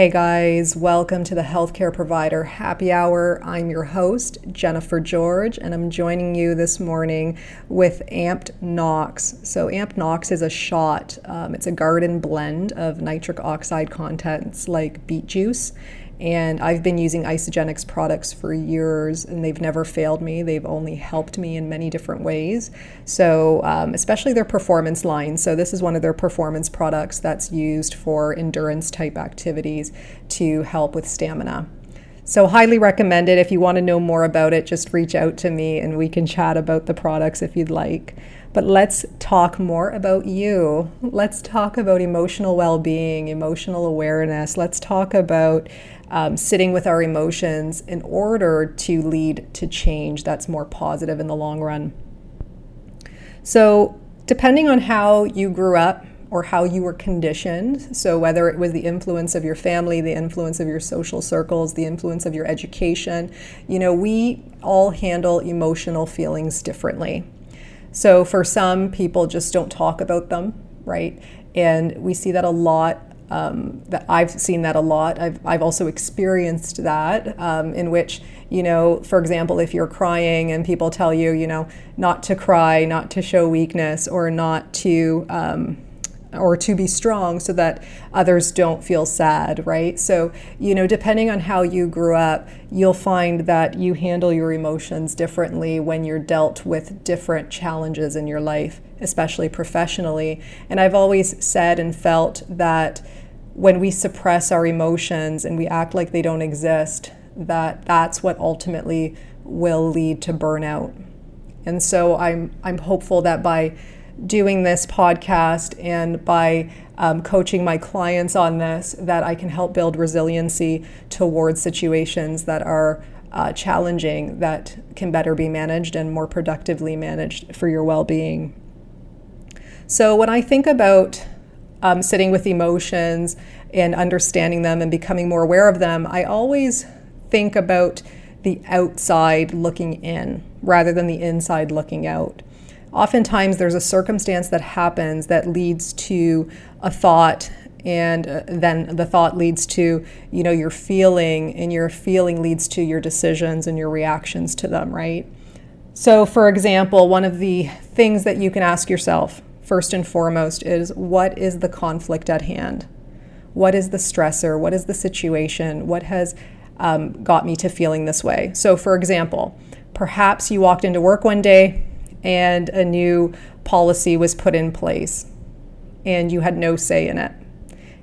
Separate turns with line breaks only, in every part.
Hey guys, welcome to the Healthcare Provider Happy Hour. I'm your host, Jennifer George, and I'm joining you this morning with Amped NOx. So, Amped NOx is a shot, um, it's a garden blend of nitric oxide contents like beet juice and I've been using Isagenix products for years, and they've never failed me. They've only helped me in many different ways. So, um, especially their performance line. So, this is one of their performance products that's used for endurance type activities to help with stamina. So, highly recommended. If you want to know more about it, just reach out to me and we can chat about the products if you'd like. But let's talk more about you. Let's talk about emotional well being, emotional awareness. Let's talk about um, sitting with our emotions in order to lead to change that's more positive in the long run. So, depending on how you grew up or how you were conditioned, so whether it was the influence of your family, the influence of your social circles, the influence of your education, you know, we all handle emotional feelings differently. So, for some people, just don't talk about them, right? And we see that a lot um, that I've seen that a lot. I've, I've also experienced that um, in which, you know, for example, if you're crying and people tell you, you know, not to cry, not to show weakness, or not to, um, or to be strong so that others don't feel sad, right? So, you know, depending on how you grew up, you'll find that you handle your emotions differently when you're dealt with different challenges in your life, especially professionally. And I've always said and felt that when we suppress our emotions and we act like they don't exist, that that's what ultimately will lead to burnout. And so I'm I'm hopeful that by doing this podcast and by um, coaching my clients on this, that I can help build resiliency towards situations that are uh, challenging, that can better be managed and more productively managed for your well-being. So when I think about um, sitting with emotions and understanding them and becoming more aware of them, I always think about the outside looking in rather than the inside looking out. Oftentimes, there's a circumstance that happens that leads to a thought and uh, then the thought leads to you know your feeling and your feeling leads to your decisions and your reactions to them right so for example one of the things that you can ask yourself first and foremost is what is the conflict at hand? What is the stressor? What is the situation? What has um, got me to feeling this way? So, for example, perhaps you walked into work one day and a new policy was put in place and you had no say in it.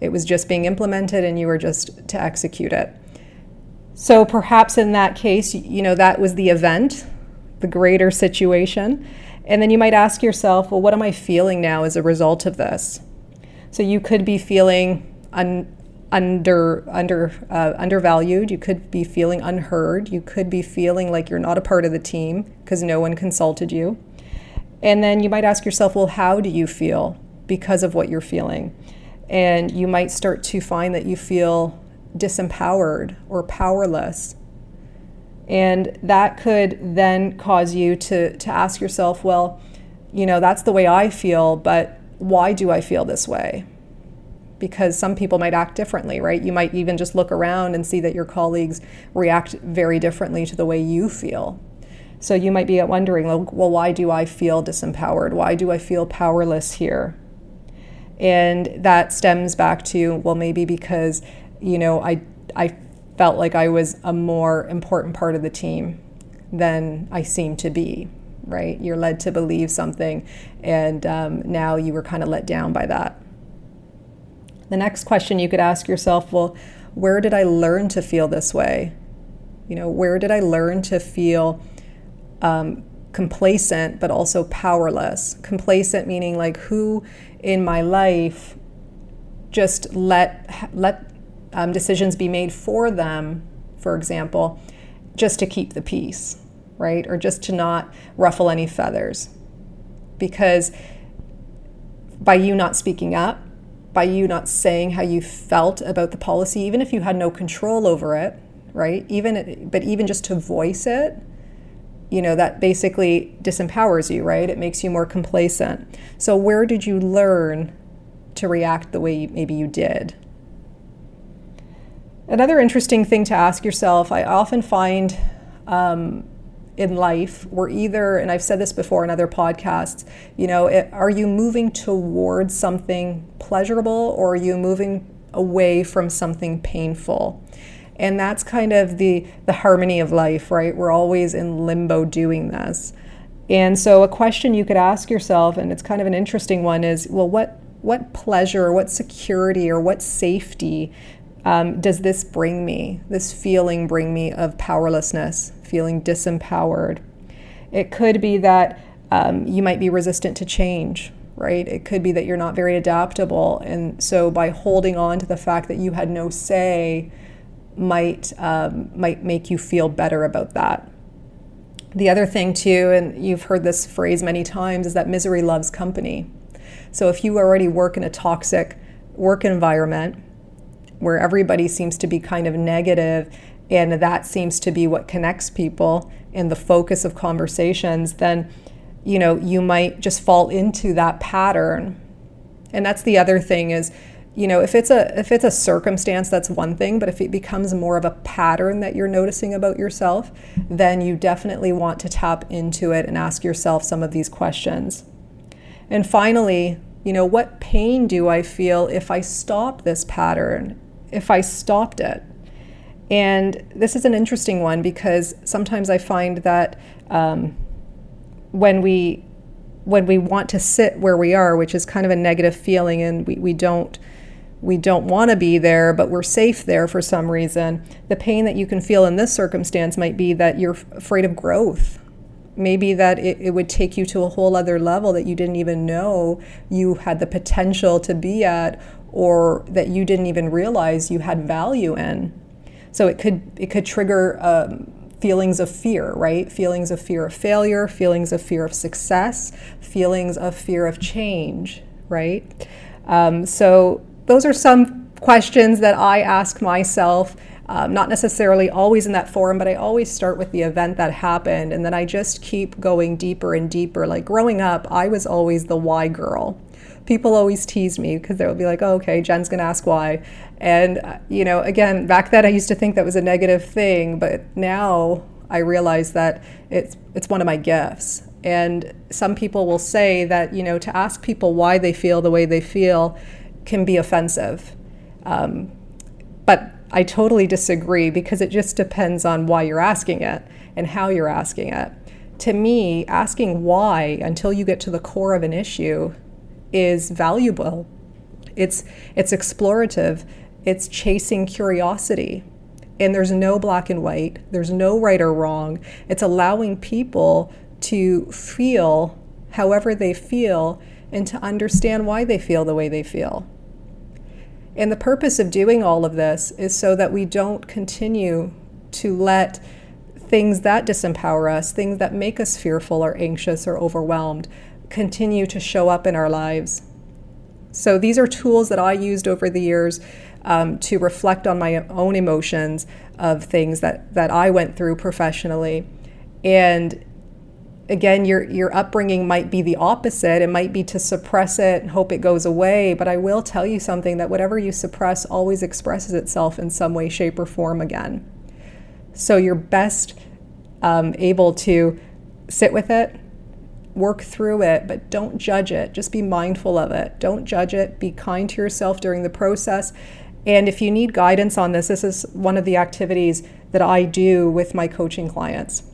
It was just being implemented and you were just to execute it. So perhaps in that case, you know, that was the event, the greater situation. And then you might ask yourself, well, what am I feeling now as a result of this? So you could be feeling un- under under uh, undervalued. You could be feeling unheard. You could be feeling like you're not a part of the team because no one consulted you. And then you might ask yourself, well, how do you feel because of what you're feeling? And you might start to find that you feel disempowered or powerless. And that could then cause you to, to ask yourself, well, you know, that's the way I feel, but why do I feel this way? Because some people might act differently, right? You might even just look around and see that your colleagues react very differently to the way you feel. So you might be wondering, well, why do I feel disempowered? Why do I feel powerless here? And that stems back to, well, maybe because, you know, I, I felt like I was a more important part of the team than I seemed to be, right? You're led to believe something, and um, now you were kind of let down by that. The next question you could ask yourself well, where did I learn to feel this way? You know, where did I learn to feel um, complacent but also powerless? Complacent meaning like who in my life just let let um, decisions be made for them, for example, just to keep the peace, right? Or just to not ruffle any feathers. Because by you not speaking up, by you not saying how you felt about the policy, even if you had no control over it, right? Even but even just to voice it, you know, that basically disempowers you, right? It makes you more complacent. So where did you learn to react the way maybe you did? Another interesting thing to ask yourself, I often find um, in life, we're either, and I've said this before in other podcasts, you know, it, are you moving towards something pleasurable or are you moving away from something painful? And that's kind of the, the harmony of life, right? We're always in limbo doing this. And so, a question you could ask yourself, and it's kind of an interesting one, is well, what, what pleasure, or what security, or what safety um, does this bring me, this feeling bring me of powerlessness, feeling disempowered? It could be that um, you might be resistant to change, right? It could be that you're not very adaptable. And so by holding on to the fact that you had no say, might, um, might make you feel better about that. The other thing, too, and you've heard this phrase many times, is that misery loves company. So if you already work in a toxic work environment, where everybody seems to be kind of negative and that seems to be what connects people and the focus of conversations, then you know you might just fall into that pattern. And that's the other thing is, you know, if it's a if it's a circumstance, that's one thing, but if it becomes more of a pattern that you're noticing about yourself, then you definitely want to tap into it and ask yourself some of these questions. And finally, you know, what pain do I feel if I stop this pattern if I stopped it. And this is an interesting one because sometimes I find that um, when we when we want to sit where we are, which is kind of a negative feeling, and we, we don't we don't want to be there, but we're safe there for some reason. The pain that you can feel in this circumstance might be that you're afraid of growth. Maybe that it, it would take you to a whole other level that you didn't even know you had the potential to be at, or that you didn't even realize you had value in. So it could it could trigger um, feelings of fear, right? Feelings of fear of failure, feelings of fear of success, feelings of fear of change, right? Um, so those are some questions that I ask myself. Um, not necessarily always in that forum, but I always start with the event that happened, and then I just keep going deeper and deeper. Like growing up, I was always the why girl people always tease me because they'll be like, oh, okay, Jen's going to ask why. And, uh, you know, again, back then I used to think that was a negative thing, but now I realize that it's, it's one of my gifts. And some people will say that, you know, to ask people why they feel the way they feel can be offensive. Um, but I totally disagree because it just depends on why you're asking it and how you're asking it. To me, asking why until you get to the core of an issue is valuable. It's it's explorative. It's chasing curiosity. And there's no black and white, there's no right or wrong. It's allowing people to feel however they feel and to understand why they feel the way they feel. And the purpose of doing all of this is so that we don't continue to let things that disempower us, things that make us fearful or anxious or overwhelmed, continue to show up in our lives. So these are tools that I used over the years um, to reflect on my own emotions of things that, that I went through professionally. And again, your, your upbringing might be the opposite. It might be to suppress it and hope it goes away. But I will tell you something that whatever you suppress always expresses itself in some way, shape, or form again. So you're best um, able to sit with it, work through it, but don't judge it. Just be mindful of it. Don't judge it. Be kind to yourself during the process. And if you need guidance on this, this is one of the activities that I do with my coaching clients.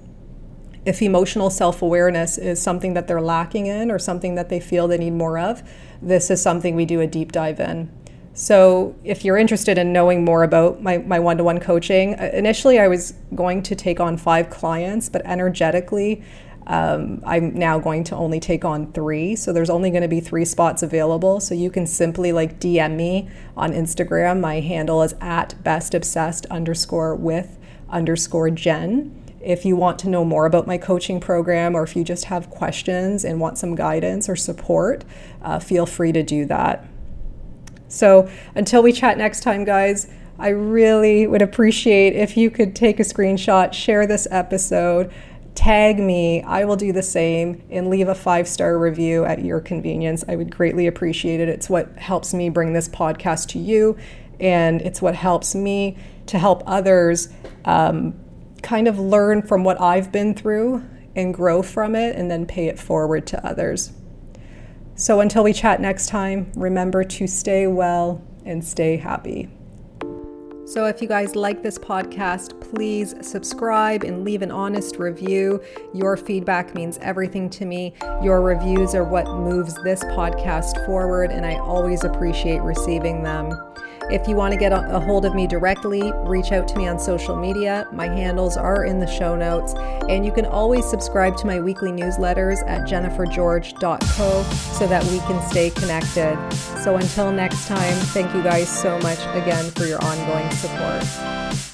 If emotional self awareness is something that they're lacking in or something that they feel they need more of, this is something we do a deep dive in. So, if you're interested in knowing more about my one to one coaching, uh, initially I was going to take on five clients, but energetically, um, I'm now going to only take on three. So there's only going to be three spots available. So you can simply like DM me on Instagram. My handle is at best obsessed underscore with underscore Jen. If you want to know more about my coaching program or if you just have questions and want some guidance or support, uh, feel free to do that. So until we chat next time, guys, I really would appreciate if you could take a screenshot, share this episode tag me. I will do the same and leave a five star review at your convenience. I would greatly appreciate it. It's what helps me bring this podcast to you, and it's what helps me to help others um, kind of learn from what I've been through and grow from it and then pay it forward to others. So until we chat next time, remember to stay well and stay happy. So, if you guys like this podcast, please subscribe and leave an honest review. Your feedback means everything to me. Your reviews are what moves this podcast forward, and I always appreciate receiving them. If you want to get a hold of me directly, reach out to me on social media. My handles are in the show notes. And you can always subscribe to my weekly newsletters at jennifergeorge.co so that we can stay connected. So until next time, thank you guys so much again for your ongoing support.